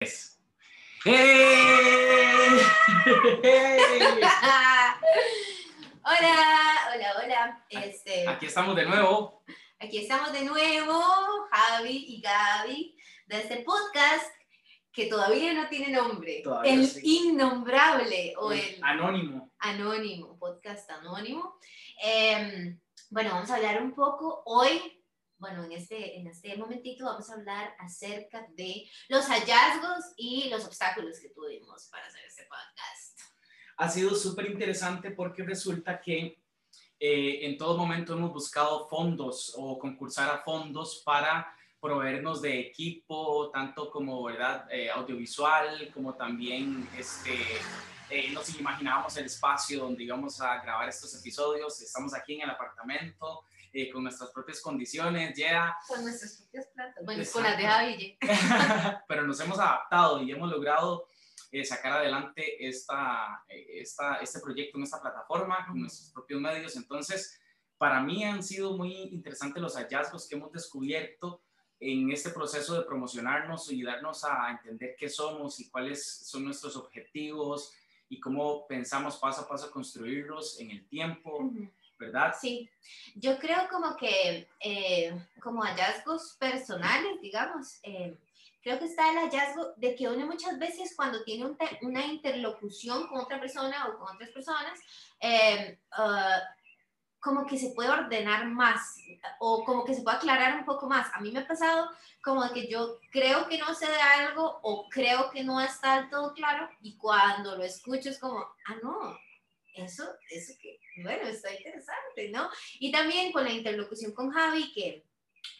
Es. ¡Hey! hola, hola, hola. Este, Aquí estamos de nuevo. aquí estamos de nuevo, Javi y Gaby, de este podcast que todavía no tiene nombre. Todavía el sí. innombrable o el Anónimo. anónimo, podcast anónimo. Em, bueno, vamos a hablar un poco hoy. Bueno, en este, en este momentito vamos a hablar acerca de los hallazgos y los obstáculos que tuvimos para hacer este podcast. Ha sido súper interesante porque resulta que eh, en todo momento hemos buscado fondos o concursar a fondos para proveernos de equipo, tanto como verdad eh, audiovisual, como también este, eh, nos imaginábamos el espacio donde íbamos a grabar estos episodios. Estamos aquí en el apartamento eh, con nuestras propias condiciones, ya, Con nuestras propias plantas. Bueno, Exacto. con las de Javi. pero nos hemos adaptado y hemos logrado eh, sacar adelante esta, eh, esta, este proyecto en esta plataforma con nuestros propios medios. Entonces, para mí han sido muy interesantes los hallazgos que hemos descubierto en este proceso de promocionarnos y darnos a entender qué somos y cuáles son nuestros objetivos y cómo pensamos paso a paso construirlos en el tiempo, ¿verdad? Sí, yo creo como que eh, como hallazgos personales, digamos, eh, creo que está el hallazgo de que uno muchas veces cuando tiene un una interlocución con otra persona o con otras personas, eh, ah, como que se puede ordenar más o como que se puede aclarar un poco más. A mí me ha pasado como que yo creo que no sé de algo o creo que no está todo claro y cuando lo escucho es como, ah, no, eso, eso que, bueno, está interesante, ¿no? Y también con la interlocución con Javi, que,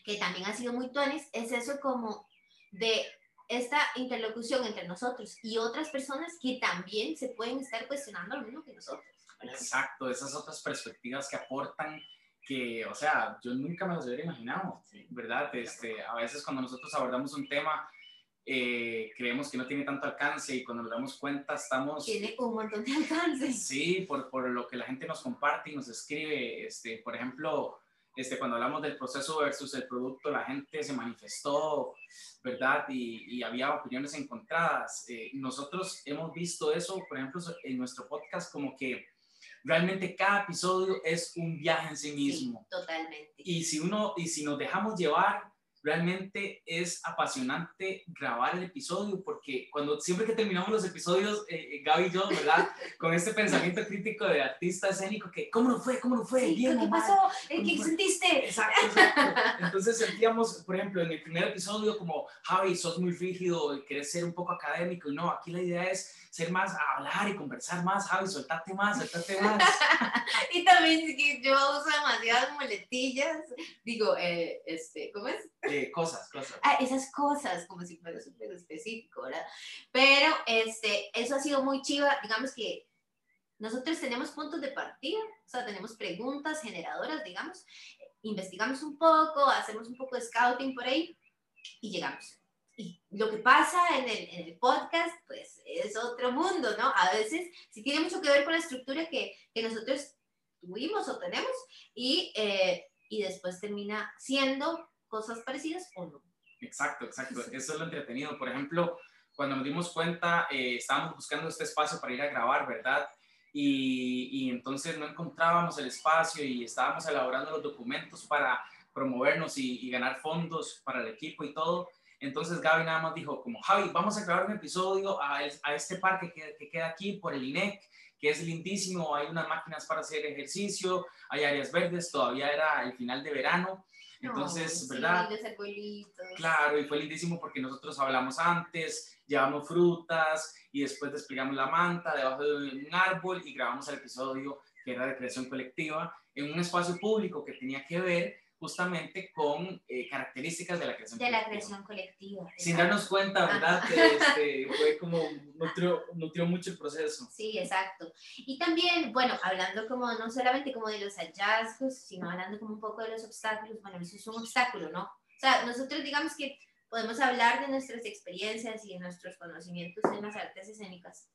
que también ha sido muy tuanis, es eso como de esta interlocución entre nosotros y otras personas que también se pueden estar cuestionando lo mismo que nosotros. ¿verdad? Exacto, esas otras perspectivas que aportan que, o sea, yo nunca me las hubiera imaginado, ¿verdad? Este, a veces cuando nosotros abordamos un tema, eh, creemos que no tiene tanto alcance y cuando nos damos cuenta estamos... Tiene un montón de alcances. Sí, por, por lo que la gente nos comparte y nos escribe. Este, por ejemplo, este, cuando hablamos del proceso versus el producto, la gente se manifestó, ¿verdad? Y, y había opiniones encontradas. Eh, nosotros hemos visto eso, por ejemplo, en nuestro podcast, como que realmente cada episodio es un viaje en sí mismo. Sí, totalmente. Y si uno, y si nos dejamos llevar, realmente es apasionante grabar el episodio, porque cuando siempre que terminamos los episodios, eh, eh, Gaby y yo, ¿verdad? Con este pensamiento crítico de artista escénico, que ¿cómo no fue? ¿Cómo no fue? Sí, Bien ¿Qué pasó? ¿Eh, ¿Cómo ¿Qué fue? sentiste? Exacto, exacto. Entonces sentíamos, por ejemplo, en el primer episodio como, Javi, sos muy rígido, querés ser un poco académico, y no, aquí la idea es ser más, hablar y conversar más, Javi, soltate más, soltate más. Y también que yo uso demasiadas muletillas. Digo, eh, este, ¿cómo es? Cosas, cosas. Ah, esas cosas, como si fuera súper específico, ¿verdad? Pero este, eso ha sido muy chiva. Digamos que nosotros tenemos puntos de partida, o sea, tenemos preguntas generadoras, digamos. Investigamos un poco, hacemos un poco de scouting por ahí y llegamos. Y lo que pasa en el, en el podcast, pues es otro mundo, ¿no? A veces sí tiene mucho que ver con la estructura que, que nosotros tuvimos o tenemos y, eh, y después termina siendo cosas parecidas o no. Exacto, exacto. Eso es lo entretenido. Por ejemplo, cuando nos dimos cuenta, eh, estábamos buscando este espacio para ir a grabar, ¿verdad? Y, y entonces no encontrábamos el espacio y estábamos elaborando los documentos para promovernos y, y ganar fondos para el equipo y todo. Entonces Gaby nada más dijo como, Javi, vamos a grabar un episodio a, a este parque que, que queda aquí por el INEC, que es lindísimo, hay unas máquinas para hacer ejercicio, hay áreas verdes, todavía era el final de verano. Entonces, No, ¿verdad? Sí. Claro, y fue lindísimo porque nosotros hablamos antes, llevamos frutas y después desplegamos la manta debajo de un árbol y grabamos el episodio que era de creación colectiva en un espacio público que tenía que ver justamente con eh, características de la creación De la colectiva. creación colectiva. Sin darnos cuenta, ¿verdad? Este, fue como, nutrió, nutrió mucho el proceso. Sí, exacto. Y también, bueno, hablando como no solamente como de los hallazgos, sino hablando como un poco de los obstáculos, bueno, eso es un obstáculo, ¿no? O sea, nosotros digamos que podemos hablar de nuestras experiencias y de nuestros conocimientos en las artes escénicas.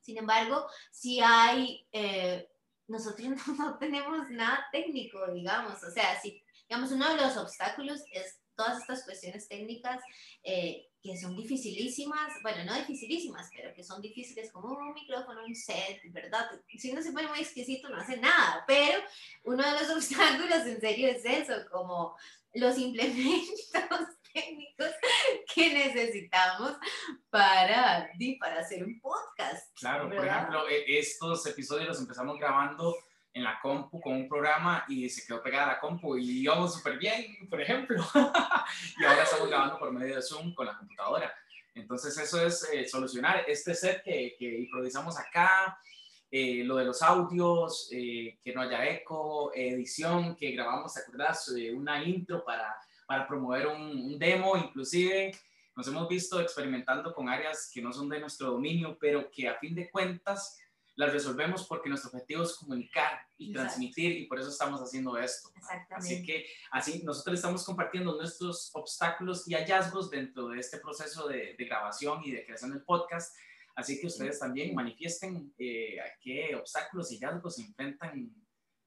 Sin embargo, si hay, eh, nosotros no, tenemos nada técnico, digamos, o sea, si, digamos, uno de los obstáculos es todas estas cuestiones técnicas eh, que son dificilísimas, bueno, no dificilísimas, pero que son difíciles como un micrófono, un set, ¿verdad? Si uno se pone muy exquisito no hace nada, pero uno de los obstáculos en serio es eso, como los implementos técnicos que necesitamos para, para hacer un Claro, por ejemplo, e, estos episodios los empezamos grabando en la compu con un programa y se quedó pegada la compu y íbamos súper bien, por ejemplo. y ahora estamos grabando por medio de Zoom con la computadora. Entonces eso es eh, solucionar este set que, que improvisamos acá, eh, lo de los audios, eh, que no haya eco, edición, que grabamos, ¿te acuerdas? una intro para, para promover un, un, demo, inclusive nos hemos visto experimentando con áreas que no son de nuestro dominio, pero que a fin de cuentas las resolvemos porque nuestro objetivo es comunicar y transmitir y por eso estamos haciendo esto. Así que así nosotros estamos compartiendo nuestros obstáculos y hallazgos dentro de este proceso de, grabación y de creación del podcast. Así que ustedes también manifiesten eh, a qué obstáculos y hallazgos se enfrentan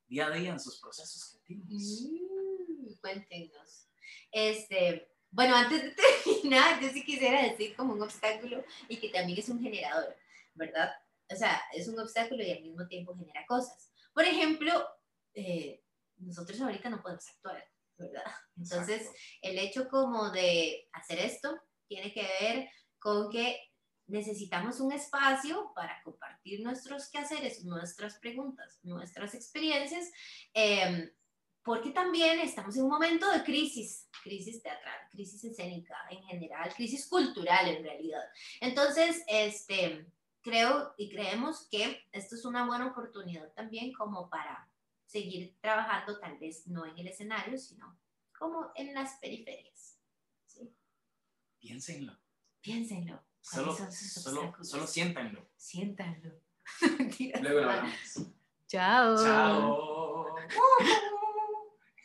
día a día en sus procesos creativos. Mm, cuéntenos. Este, bueno, antes de terminar, yo sí quisiera decir como un obstáculo y que también es un generador, ¿verdad? o sea, es un obstáculo y al mismo tiempo genera cosas. Por ejemplo, eh, nosotros ahorita no podemos actuar, ¿verdad? Entonces, el hecho como de hacer esto tiene que ver con que necesitamos un espacio para compartir nuestros quehaceres, nuestras preguntas, nuestras experiencias, em, porque también estamos en un momento de crisis, crisis teatral, crisis escénica en general, crisis cultural en realidad. Entonces, este, creo y creemos que esto es una buena oportunidad también como para seguir trabajando, tal vez no en el escenario, sino como en las periferias. ¿sí? Piénsenlo. Piénsenlo. Solo, solo, solo siéntanlo. Siéntanlo. Luego lo hablamos. Chao. Chao.